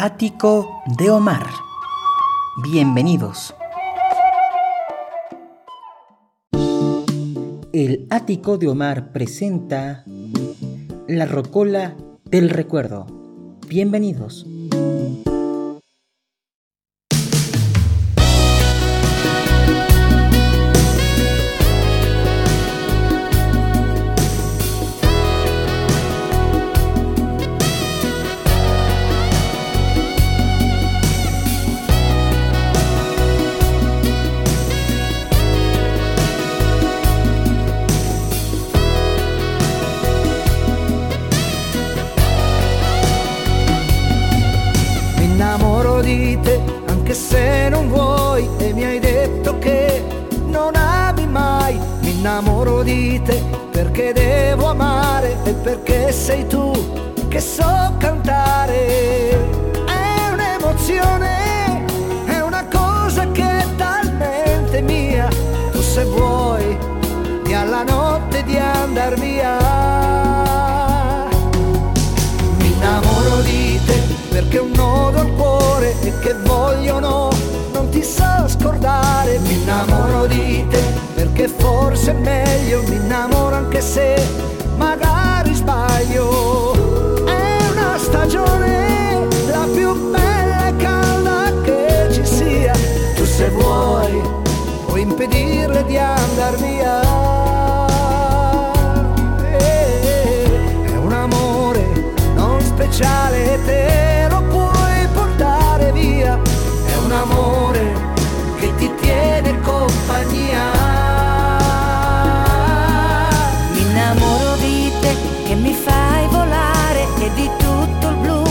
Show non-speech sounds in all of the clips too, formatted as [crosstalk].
ático de Omar. Bienvenidos. El ático de Omar presenta La Rocola del Recuerdo. Bienvenidos. scappar via. Mi innamoro di te perché un nodo al cuore e che vogliono non ti so scordare. Mi innamoro di te perché forse è meglio, mi innamoro anche se magari sbaglio. È una stagione la più bella e calda che ci sia. Tu se vuoi puoi impedirle di andar via. speciale te lo puoi portare via. È un amore che ti tiene compagnia. Mi innamoro di te che mi fai volare e di tutto il blu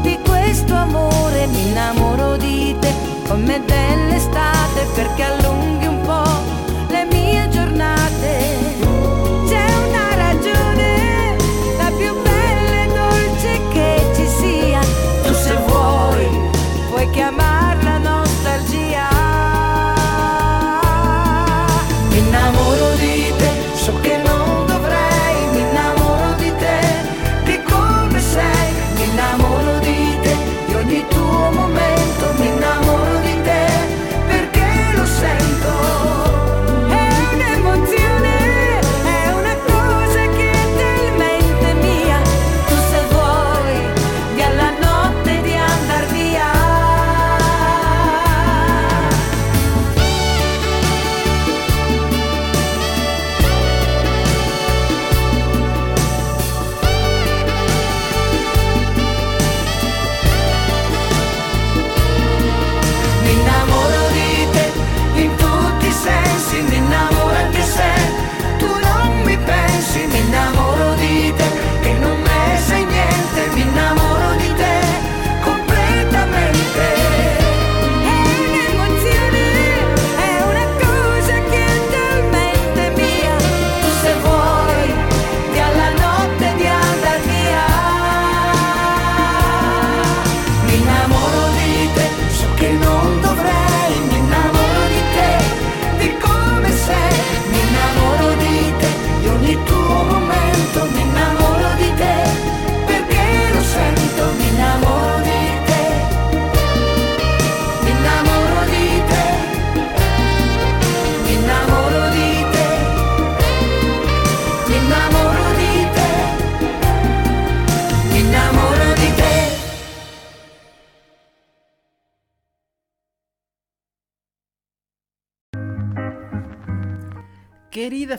di questo amore. Mi innamoro di te come dell'estate perché allunga.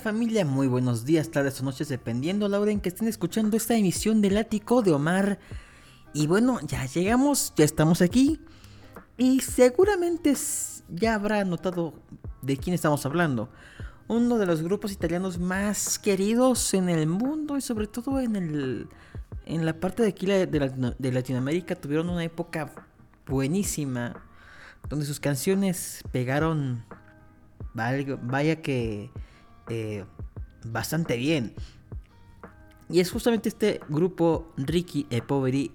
Familia, muy buenos días, tardes o noches, dependiendo la hora en que estén escuchando esta emisión del ático de Omar. Y bueno, ya llegamos, ya estamos aquí. Y seguramente ya habrá notado de quién estamos hablando. Uno de los grupos italianos más queridos en el mundo y sobre todo en, el, en la parte de aquí de, Latinoamérica tuvieron una época buenísima. Donde sus canciones pegaron... vaya que eh, bastante bien. Y es justamente este grupo Ricky e Poveri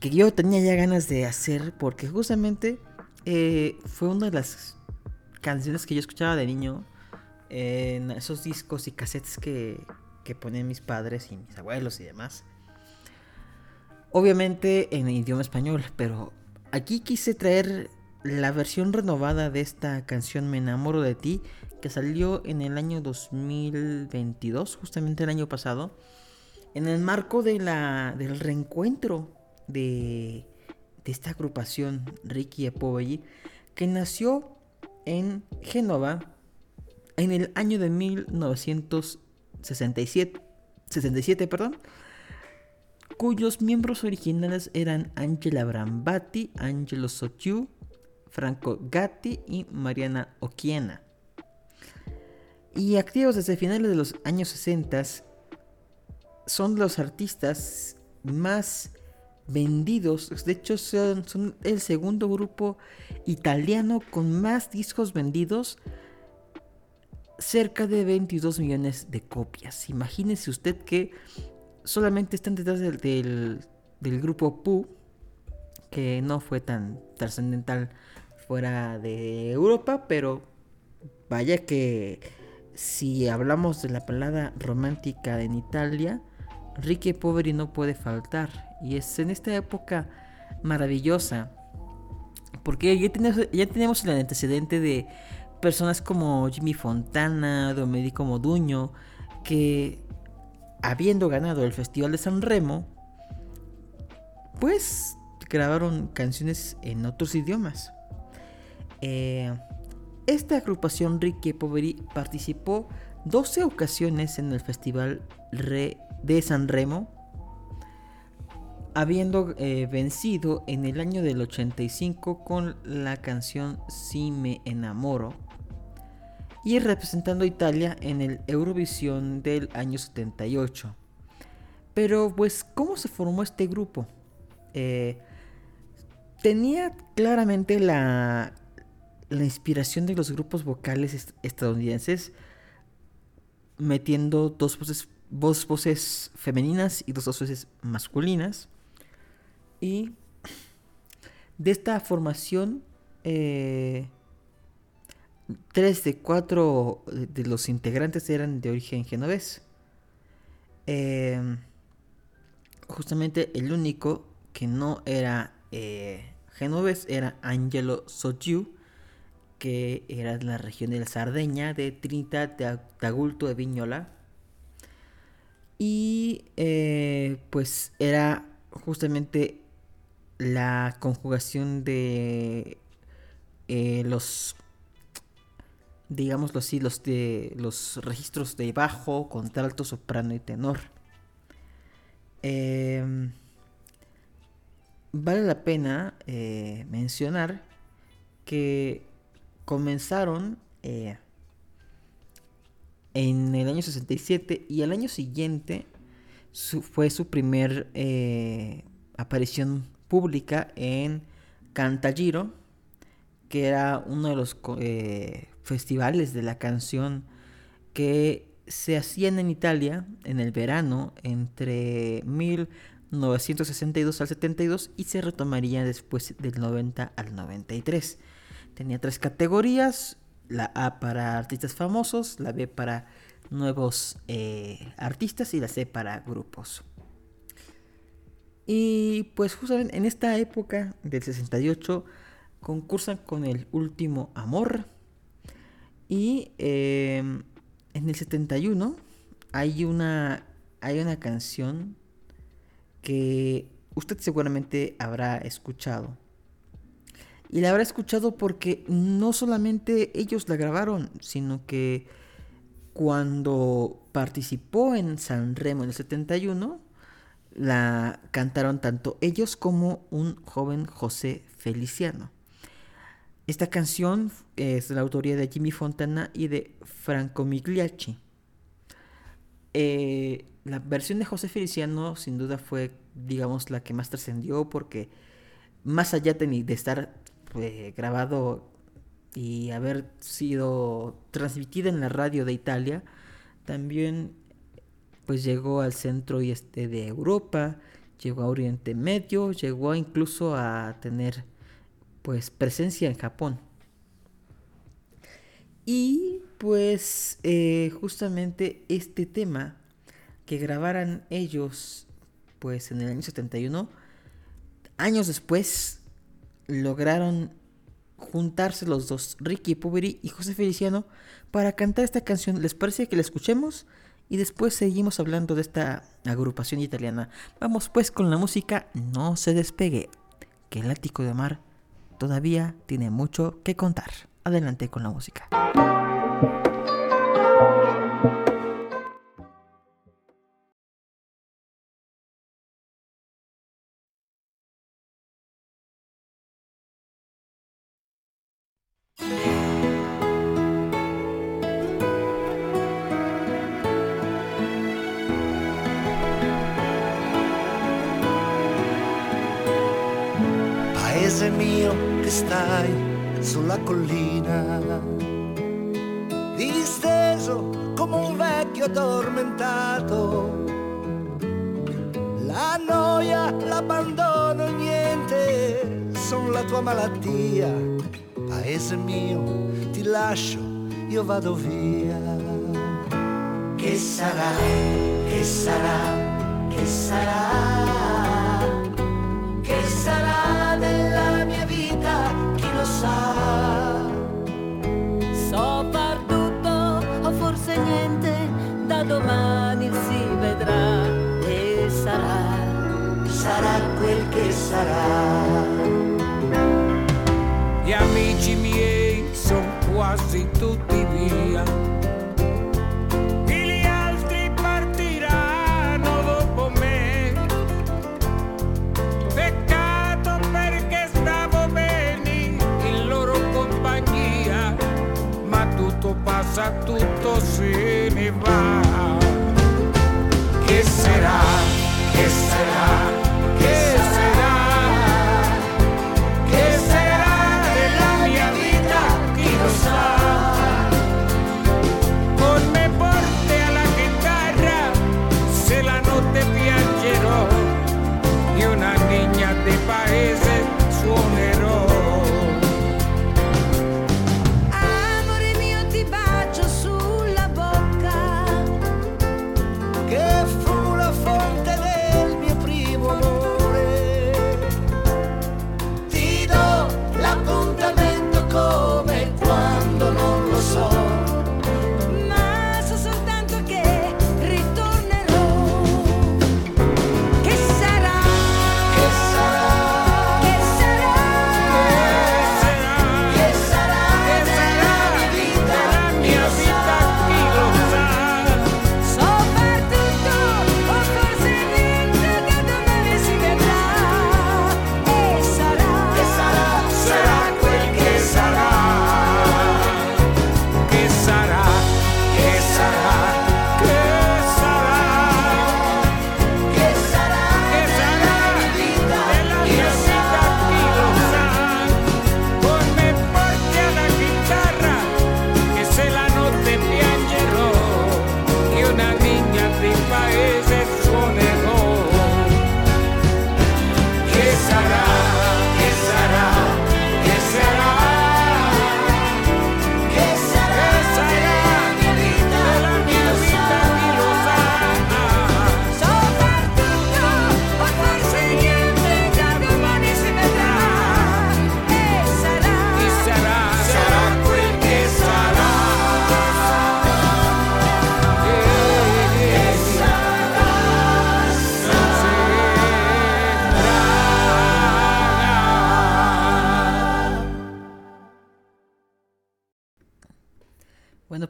que yo tenía ya ganas de hacer porque justamente eh, fue una de las canciones que yo escuchaba de niño en esos discos y cassettes que, que ponían mis padres y mis abuelos y demás. obviamente en idioma español, pero aquí quise traer la versión renovada de esta canción Me enamoro de ti, que salió en el año 2022, justamente el año pasado, en el marco de la, del reencuentro de, de esta agrupación Ricky Poveri, que nació en Génova en el año de 1967, 67, perdón, cuyos miembros originales eran Angela Brambati, Angelo Sotiu, Franco Gatti y Mariana Oquiena. Y activos desde finales de los años 60, son los artistas más vendidos. De hecho, son, el segundo grupo italiano con más discos vendidos. Cerca de 22 millones de copias. Imagínese usted que solamente están detrás del, del, del grupo Pooh, que no fue tan trascendental fuera de Europa, pero vaya que si hablamos de la palabra romántica en Italia, Ricky Poveri no puede faltar. Y es en esta época maravillosa. Porque ya tenemos, ya tenemos el antecedente de personas como Jimmy Fontana, Domenico Moduño, que habiendo ganado el Festival de San Remo, pues grabaron canciones en otros idiomas. Eh, esta agrupación Ricky Poveri participó 12 ocasiones en el Festival de San Remo, habiendo eh, vencido en el año del 85 con la canción Si me enamoro y representando a Italia en el Eurovisión del año 78. Pero pues, ¿cómo se formó este grupo? Eh, tenía claramente la, la inspiración de los grupos vocales estadounidenses, metiendo dos voces, voces femeninas y dos voces masculinas. Y de esta formación, eh, tres de cuatro de los integrantes eran de origen genovés. Em, justamente el único que no era eh, genovés era Angelo Sotiu, que era la región de la Sardeña, de Trinidad de Tagulto de Viñola. Y eh, pues era justamente la conjugación de eh, los digámoslo así, los de los registros de bajo, contralto, soprano y tenor. Em, vale la pena eh, mencionar que comenzaron eh, en el año 67 y el año siguiente fue su primer eh, aparición pública en Cantagiro, que era uno de los festivales de la canción que se hacían en Italia en el verano entre 1962 al 72 y se retomaría después del 90 al 93. Tenía tres categorías, la A para artistas famosos, la B para nuevos eh, artistas y la C para grupos. Y pues justamente en esta época del 68 concursan con el último amor, y em, en el 71 hay una, hay una canción que usted seguramente habrá escuchado. Y la habrá escuchado porque no solamente ellos la grabaron, sino que cuando participó en San Remo en el 71, la cantaron tanto ellos como un joven José Feliciano. Esta canción es de la autoría de Jimmy Fontana y de Franco Migliacci. Eh, la versión de José Feliciano sin duda fue, digamos, la que más trascendió porque más allá de, estar eh, grabado y haber sido transmitida en la radio de Italia, también pues llegó al centro y este de Europa, llegó a Oriente Medio, llegó incluso a tener pues presencia en Japón. Y pues eh, justamente este tema que grabaran ellos pues en el año 71, años después, lograron juntarse los dos, Ricky Poveri y José Feliciano, para cantar esta canción. ¿Les parece que la escuchemos? Y después seguimos hablando de esta agrupación italiana. Vamos pues con la música, no se despegue, que el ático de mar todavía tiene mucho que contar. Adelante con la música. Vado via. Che sarà, che sarà, che sarà? Che sarà della mia vita, chi lo sa? So perduto o forse niente, da domani si vedrà e sarà. Sarà quel che sarà. Gli amici miei tutto se ne va. Che sarà?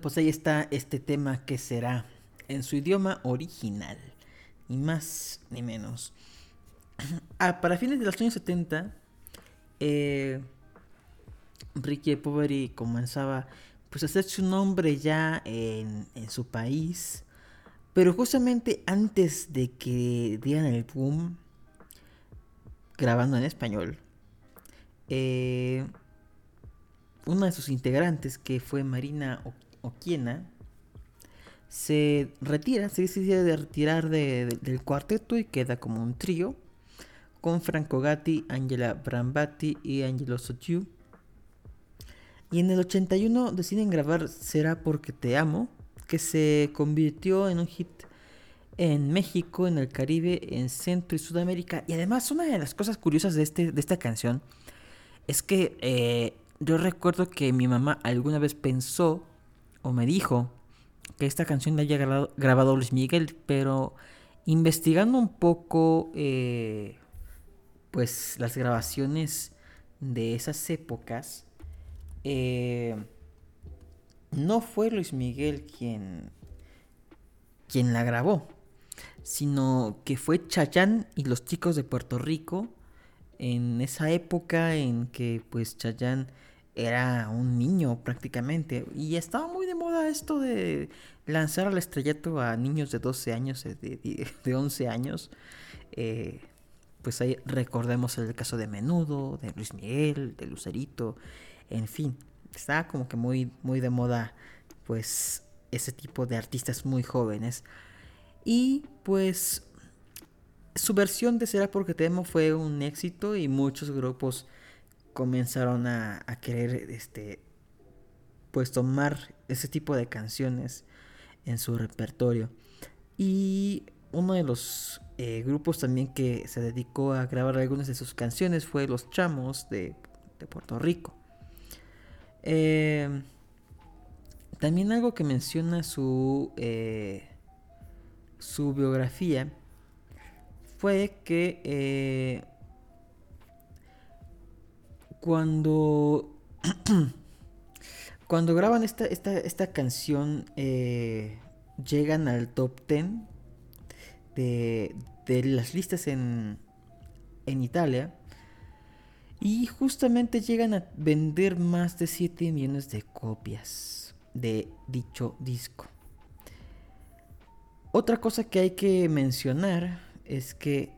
Pues ahí está este tema que será en su idioma original, ni más ni menos. [clears throat] Ah, para fines de los años 70, eh, Ricky Poveri comenzaba pues a hacer su nombre ya en, en su país, pero justamente antes de que dieran el boom, grabando en español, eh, una de sus integrantes, que fue Marina O- Oquiena, se retira, se decide de retirar de- de- del cuarteto y queda como un trío con Franco Gatti, Angela Brambati y Angelo Sotiu. Y en el 81 deciden grabar Será porque te amo, que se convirtió en un hit en México, en el Caribe, en Centro y Sudamérica. Y además, una de las cosas curiosas de, este, de esta canción es que eh, yo recuerdo que mi mamá alguna vez pensó o me dijo que esta canción la grabado, grabado Luis Miguel, pero investigando un poco, eh, pues las grabaciones de esas épocas, eh, no fue Luis Miguel quien, quien la grabó, sino que fue Chayán y los chicos de Puerto Rico en esa época en que pues Chayán era un niño prácticamente y estaba muy de moda esto de lanzar al estrellato a niños de 12 años, eh, de, [laughs] de, de 11 años. Eh, pues ahí recordemos el caso de Menudo, de Luis Miguel, de Lucerito, en fin, estaba como que muy, muy de moda pues ese tipo de artistas muy jóvenes. Y pues su versión de Será porque te amo fue un éxito y muchos grupos comenzaron a, a querer este pues tomar ese tipo de canciones en su repertorio. Y uno de los eh, grupos también que se dedicó a grabar algunas de sus canciones fue Los Chamos de, de Puerto Rico. Eh, también algo que menciona su, eh, su biografía fue que cuando [clears throat] cuando graban esta, esta, esta canción eh, llegan al top 10 de, de las listas en, en Italia y justamente llegan a vender más de 7 millones de copias de dicho disco. Otra cosa que hay que mencionar es que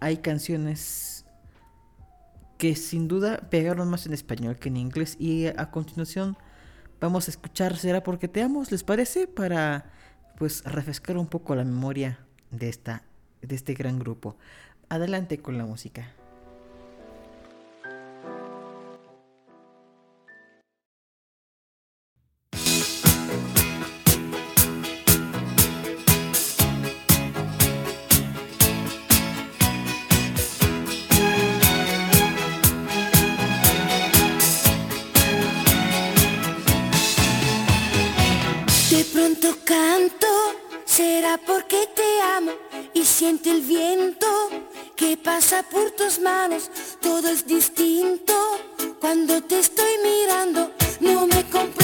hay canciones que sin duda pegaron más en español que en inglés y a continuación vamos a escuchar Será porque te amo, ¿les parece? Para pues refrescar un poco la memoria de esta de este gran grupo. Adelante con la música. Por tus manos. Todo es distinto cuando te estoy mirando. No me comprendo,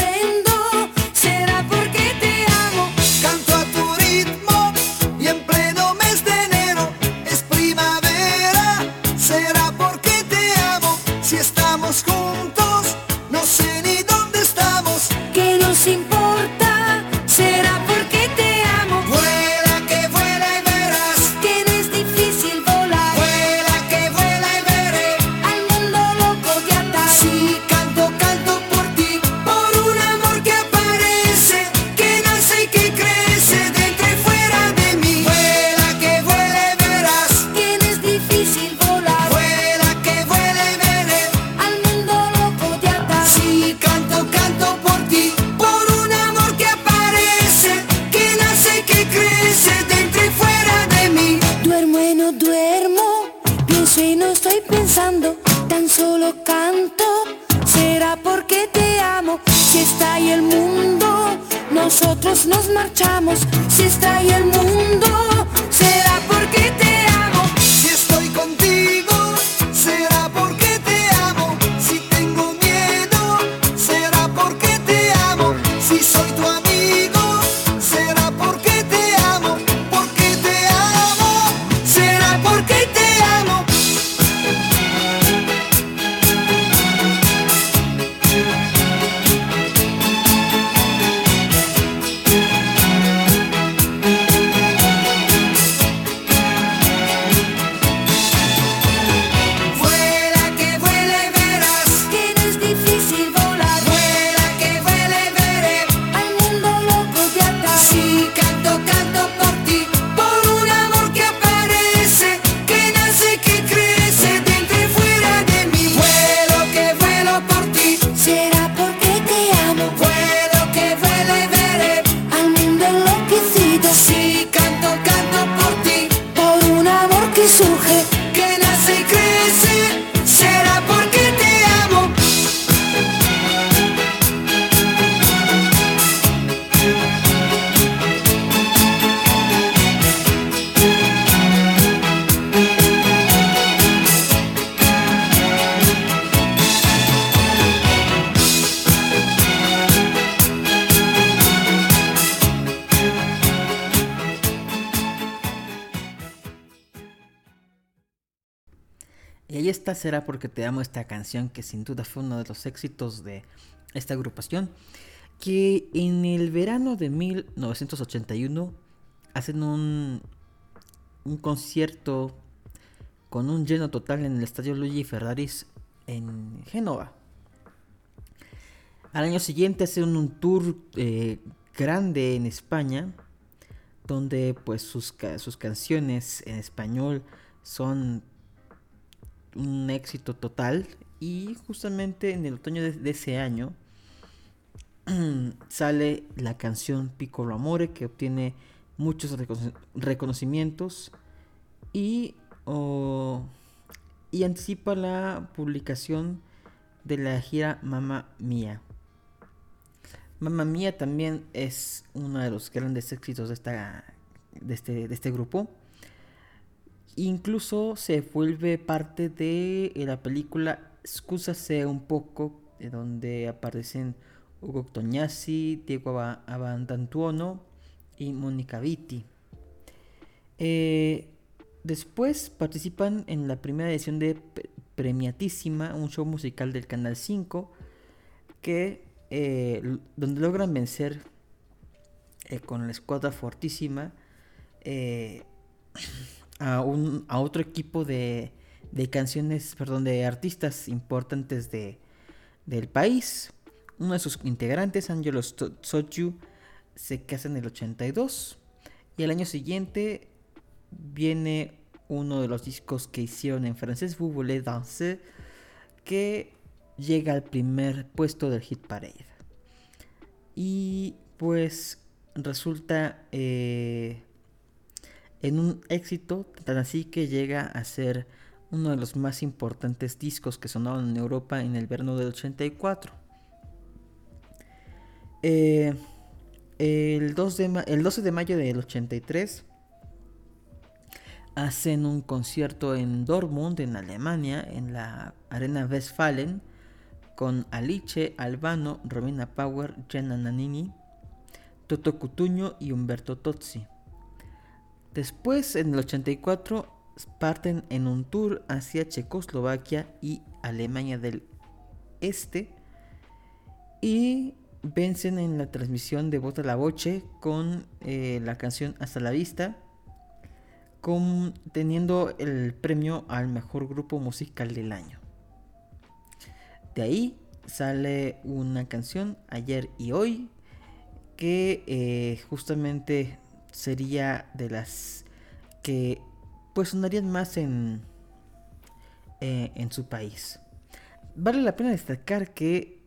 será porque te amo esta canción que sin duda fue uno de los éxitos de esta agrupación que en el verano de 1981 hacen un, un concierto con un lleno total en el estadio Luigi Ferraris en Génova. Al año siguiente hacen un tour eh, grande en España, donde pues sus, sus canciones en español son un éxito total. Y justamente en el otoño de, ese año [clears throat] sale la canción Piccolo Amore, que obtiene muchos recono- reconocimientos y, y anticipa la publicación de la gira Mamma Mía. Mamma Mía también es uno de los grandes éxitos de, esta, de, este, de este grupo. Incluso se vuelve parte de la película Scúsase un poco, de donde aparecen Hugo Tognazzi, Diego Aba- Avantantuono y Mónica Vitti. Eh, después participan en la primera edición de Pre- Premiatísima, un show musical del Canal 5, que, eh, donde logran vencer eh, con la escuadra fortísima eh, a, un, a otro equipo de, canciones, perdón, de artistas importantes de, del país. Uno de sus integrantes, Angelo Sochu, se casa en el 82 y al año siguiente viene uno de los discos que hicieron en francés, Vous voulez danser, que llega al primer puesto del hit parade. Y pues resulta eh, en un éxito, tan así que llega a ser uno de los más importantes discos que sonaron en Europa en el verano del 84. Eh, el, 2 de el 12 de mayo del 83 hacen un concierto en Dortmund, en Alemania, en la Arena Westfalen, con Alice, Albano, Romina Power, Gianna Nannini, Toto Cutuño y Humberto Tozzi. Después, en el 84, parten en un tour hacia Checoslovaquia y Alemania del Este y vencen en la transmisión de Bota la Boche con eh, la canción Hasta la Vista, con, teniendo el premio al mejor grupo musical del año. De ahí sale una canción, Ayer y Hoy, que eh, justamente sería de las que pues sonarían más en, eh, en su país. Vale la pena destacar que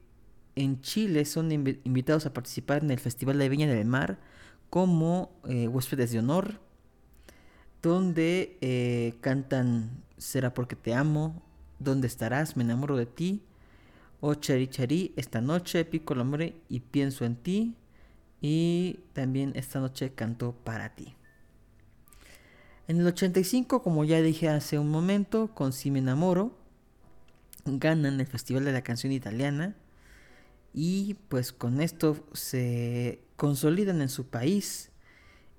en Chile son invi- invitados a participar en el Festival de Viña del Mar como eh, huéspedes de honor, donde eh, cantan Será porque te amo, ¿Dónde estarás? Me enamoro de ti, O Chari Chari, esta noche pico el hombre y pienso en ti, y también esta noche canto para ti. En el 85, como ya dije hace un momento, con Si me enamoro, ganan el Festival de la Canción Italiana y pues con esto se consolidan en su país.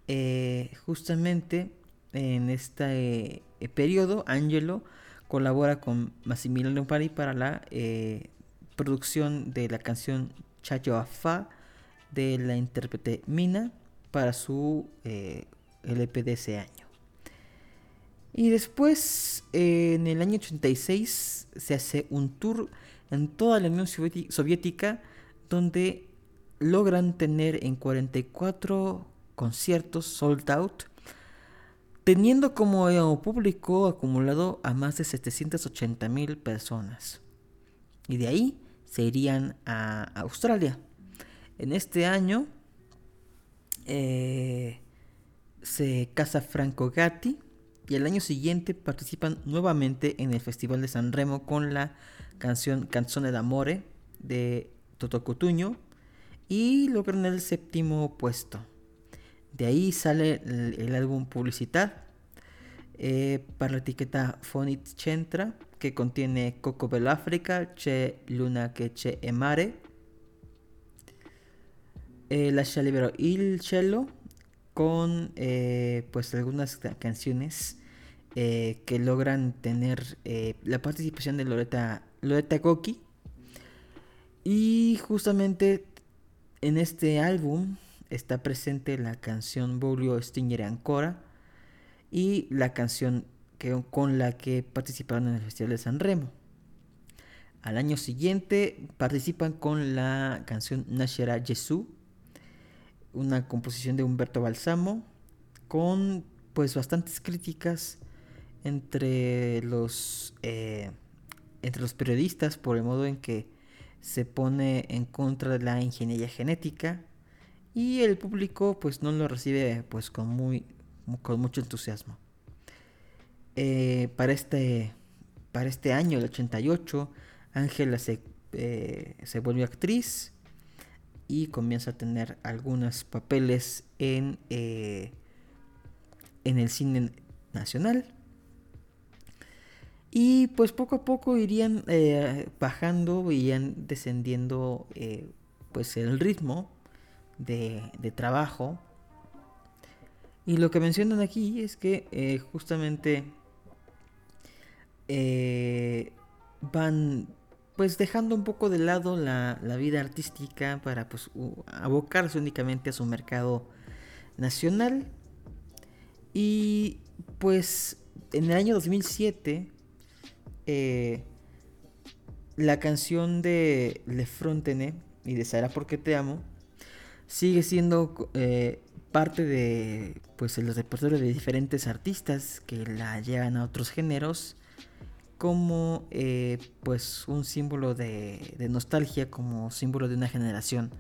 Eh, justamente en este eh, periodo, Angelo colabora con Massimiliano Pari para la eh, producción de la canción Chayo Afá de la intérprete Mina para su eh, LP de ese año. Y después, eh, en el año 86, se hace un tour en toda la Unión Soviética donde logran tener en 44 conciertos sold out, teniendo como eh, público acumulado a más de 780 mil personas. Y de ahí se irían a Australia. En este año eh, se casa Franco Gatti y el año siguiente participan nuevamente en el Festival de San Remo con la canción Canzone d'Amore de Toto Cutugno y logran el séptimo puesto. De ahí sale el, álbum Publicidad eh, para la etiqueta Fonit Centra que contiene Coco Bell'Africa, C'è Luna che c'è eh, Lascia libero il cielo con eh, pues algunas ca- canciones eh, que logran tener eh, la participación de Loretta, Loretta Goki. Y justamente en este álbum está presente la canción Bolio Stinger Ancora y la canción que, con la que participaron en el Festival de San Remo. Al año siguiente participan con la canción Nashera Jesús, una composición de Humberto Balsamo, con pues bastantes críticas entre los eh, entre los periodistas por el modo en que se pone en contra de la ingeniería genética y el público pues no lo recibe pues con muy con mucho entusiasmo. Eh, para este para este año el 88 Ángela se, eh, se vuelve actriz y comienza a tener algunos papeles en eh, en el cine nacional y pues poco a poco irían eh, bajando, irían descendiendo eh, pues el ritmo de, de trabajo. Y lo que mencionan aquí es que justamente van pues dejando un poco de lado la, la vida artística para pues abocarse únicamente a su mercado nacional. Y pues en el año 2007 eh, la canción de Le Frontene y de Sara porque te amo sigue siendo eh, parte de pues los repertorios de diferentes artistas que la llevan a otros géneros como eh, pues un símbolo de, nostalgia como símbolo de una generación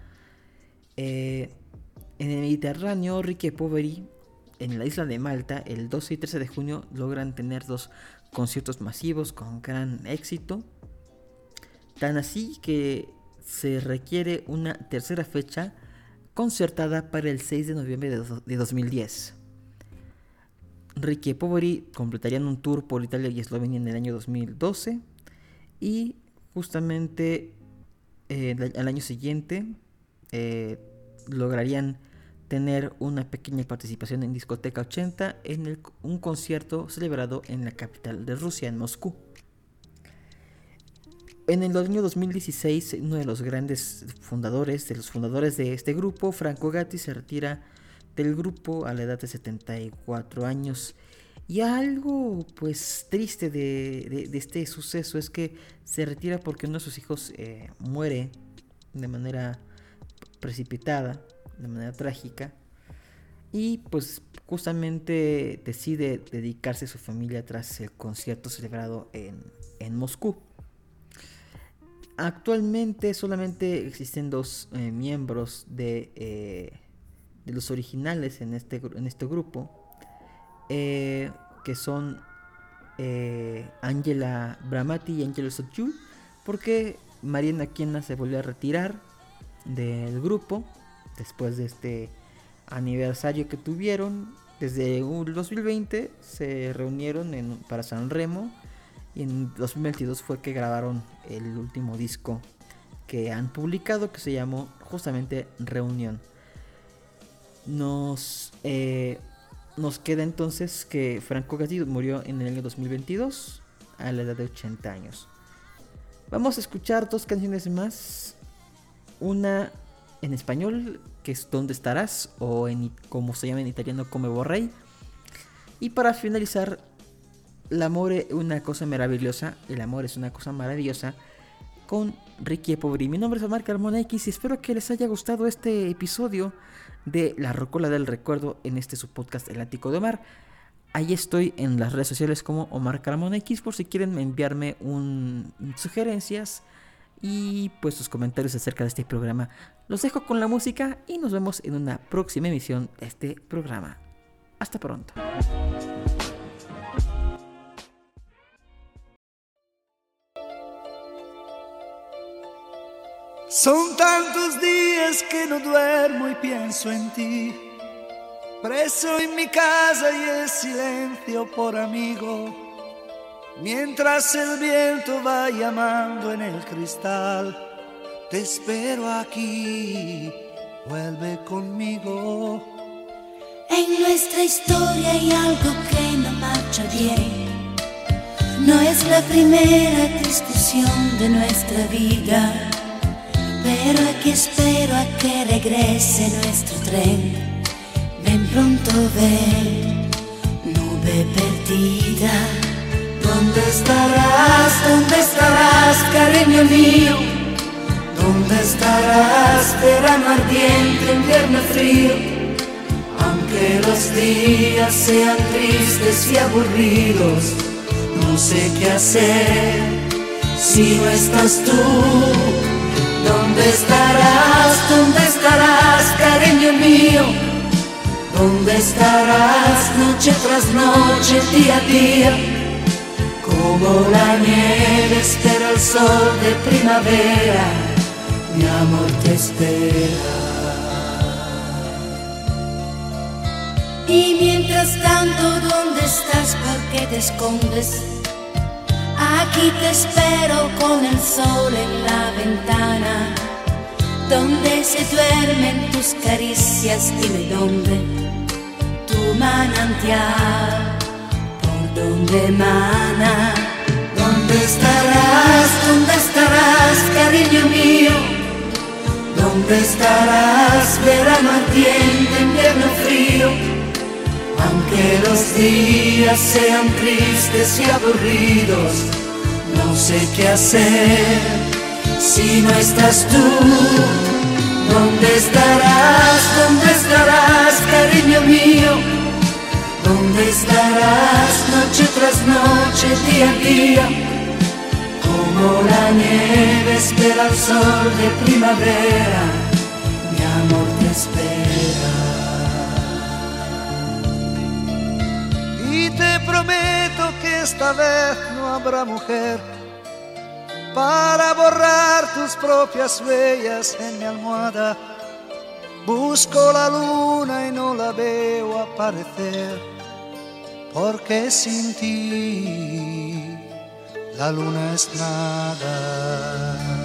Eh, en el Mediterráneo Ricky Poveri en la isla de Malta el 12 y 13 de junio logran tener dos conciertos masivos con gran éxito tan así que se requiere una tercera fecha concertada para el 6 de noviembre de, de 2010. Ricky y Poveri completarían un tour por Italia y Eslovenia en el año 2012 y justamente eh, al año siguiente eh, lograrían tener una pequeña participación en Discoteca 80 en un concierto celebrado en la capital de Rusia, en Moscú. En el año 2016, uno de los grandes fundadores, de los fundadores de este grupo, Franco Gatti, se retira del grupo a la edad de 74 años. Y algo pues triste de, este suceso es que se retira porque uno de sus hijos eh, muere de manera precipitada, de manera trágica. Y pues justamente decide dedicarse a su familia tras el concierto celebrado en, en Moscú. Actualmente solamente existen dos eh, miembros de, eh, de los originales en este, en este grupo, eh, que son eh, Angela Bramati y Angelo Sotju, porque Mariana Quiena se volvió a retirar del grupo después de este aniversario que tuvieron. Desde el 2020 se reunieron para San Remo y en 2022 fue que grabaron el último disco que han publicado que se llamó justamente Reunión. Nos, eh, nos queda entonces que Franco Gatti murió en el año 2022 a la edad de 80 años. Vamos a escuchar dos canciones más. Una en español, que es ¿Dónde estarás? O en, como se llama en italiano, Come Borrei. Y para finalizar, el amor es una cosa maravillosa. El amor es una cosa maravillosa. Con Ricky Poveri. Mi nombre es Omar Carmona X y espero que les haya gustado este episodio de La Rocola del Recuerdo en este su podcast El Ático de Omar. Ahí estoy en las redes sociales como Omar Carmona X por si quieren enviarme sugerencias y pues sus comentarios acerca de este programa. Los dejo con la música y nos vemos en una próxima emisión de este programa. Hasta pronto. Son tantos días que no duermo y pienso en ti. Preso en mi casa y el silencio por amigo. Mientras el viento va llamando en el cristal, te espero aquí, vuelve conmigo. En nuestra historia hay algo que no marcha bien. No es la primera discusión de nuestra vida, pero aquí espero a que regrese nuestro tren. Ven pronto, ven, nube perdida. ¿Dónde estarás? ¿Dónde estarás, cariño mío? ¿Dónde estarás, verano ardiente, invierno frío? Aunque los días sean tristes y aburridos, no sé qué hacer si no estás tú. ¿Dónde estarás? ¿Dónde estarás, cariño mío? ¿Dónde estarás noche tras noche, día a día? Como la nieve espera el sol de primavera, mi amor te espera. Y mientras tanto, ¿dónde estás? ¿Por qué te escondes? Aquí te espero con el sol en la ventana, donde se duermen tus caricias, dime dónde, tu manantial, por donde emana. ¿Dónde estarás? ¿Dónde estarás, cariño mío? ¿Dónde estarás, verano ardiente, invierno frío? Aunque los días sean tristes y aburridos, no sé qué hacer si no estás tú. ¿Dónde estarás? ¿Dónde estarás, cariño mío? ¿Dónde estarás noche tras noche, día a día? Como la nieve espera el sol de primavera, mi amor te espera. Esta vez no habrá mujer para borrar tus propias huellas en mi almohada. Busco la luna y no la veo aparecer, porque sin ti la luna es nada.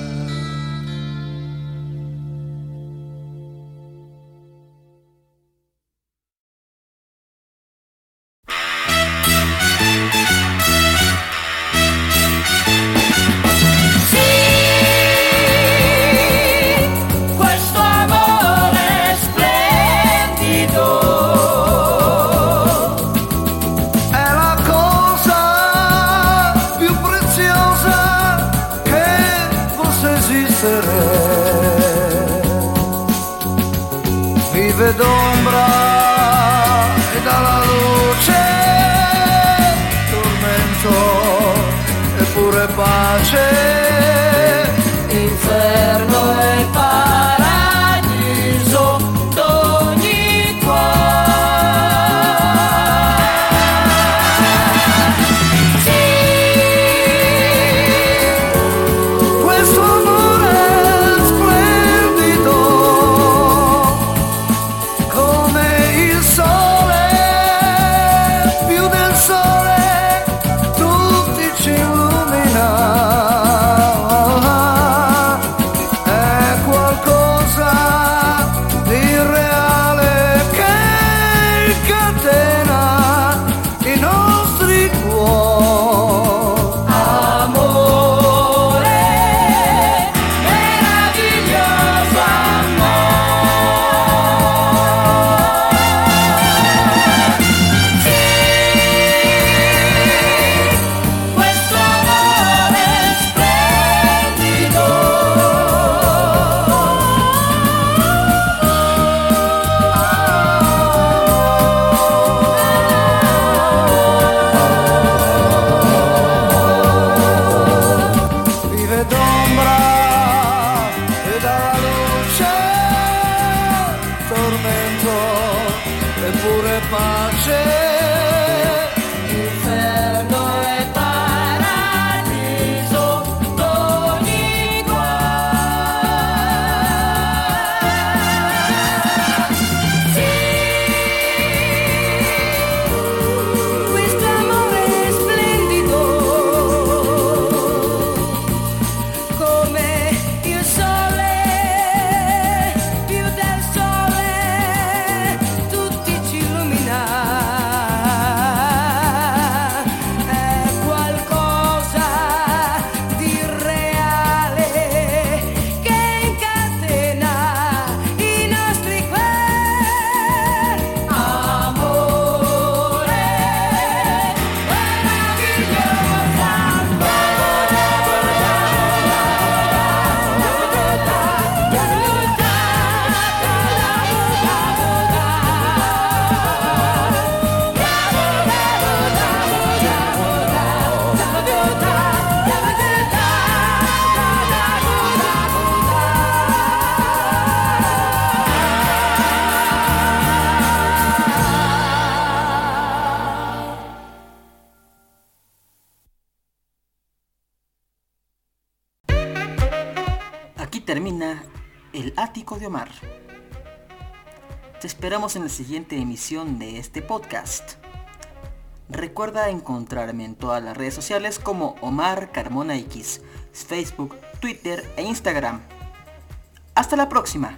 Esperamos en la siguiente emisión de este podcast. Recuerda encontrarme en todas las redes sociales como Omar Carmona X, Facebook, Twitter e Instagram. Hasta la próxima.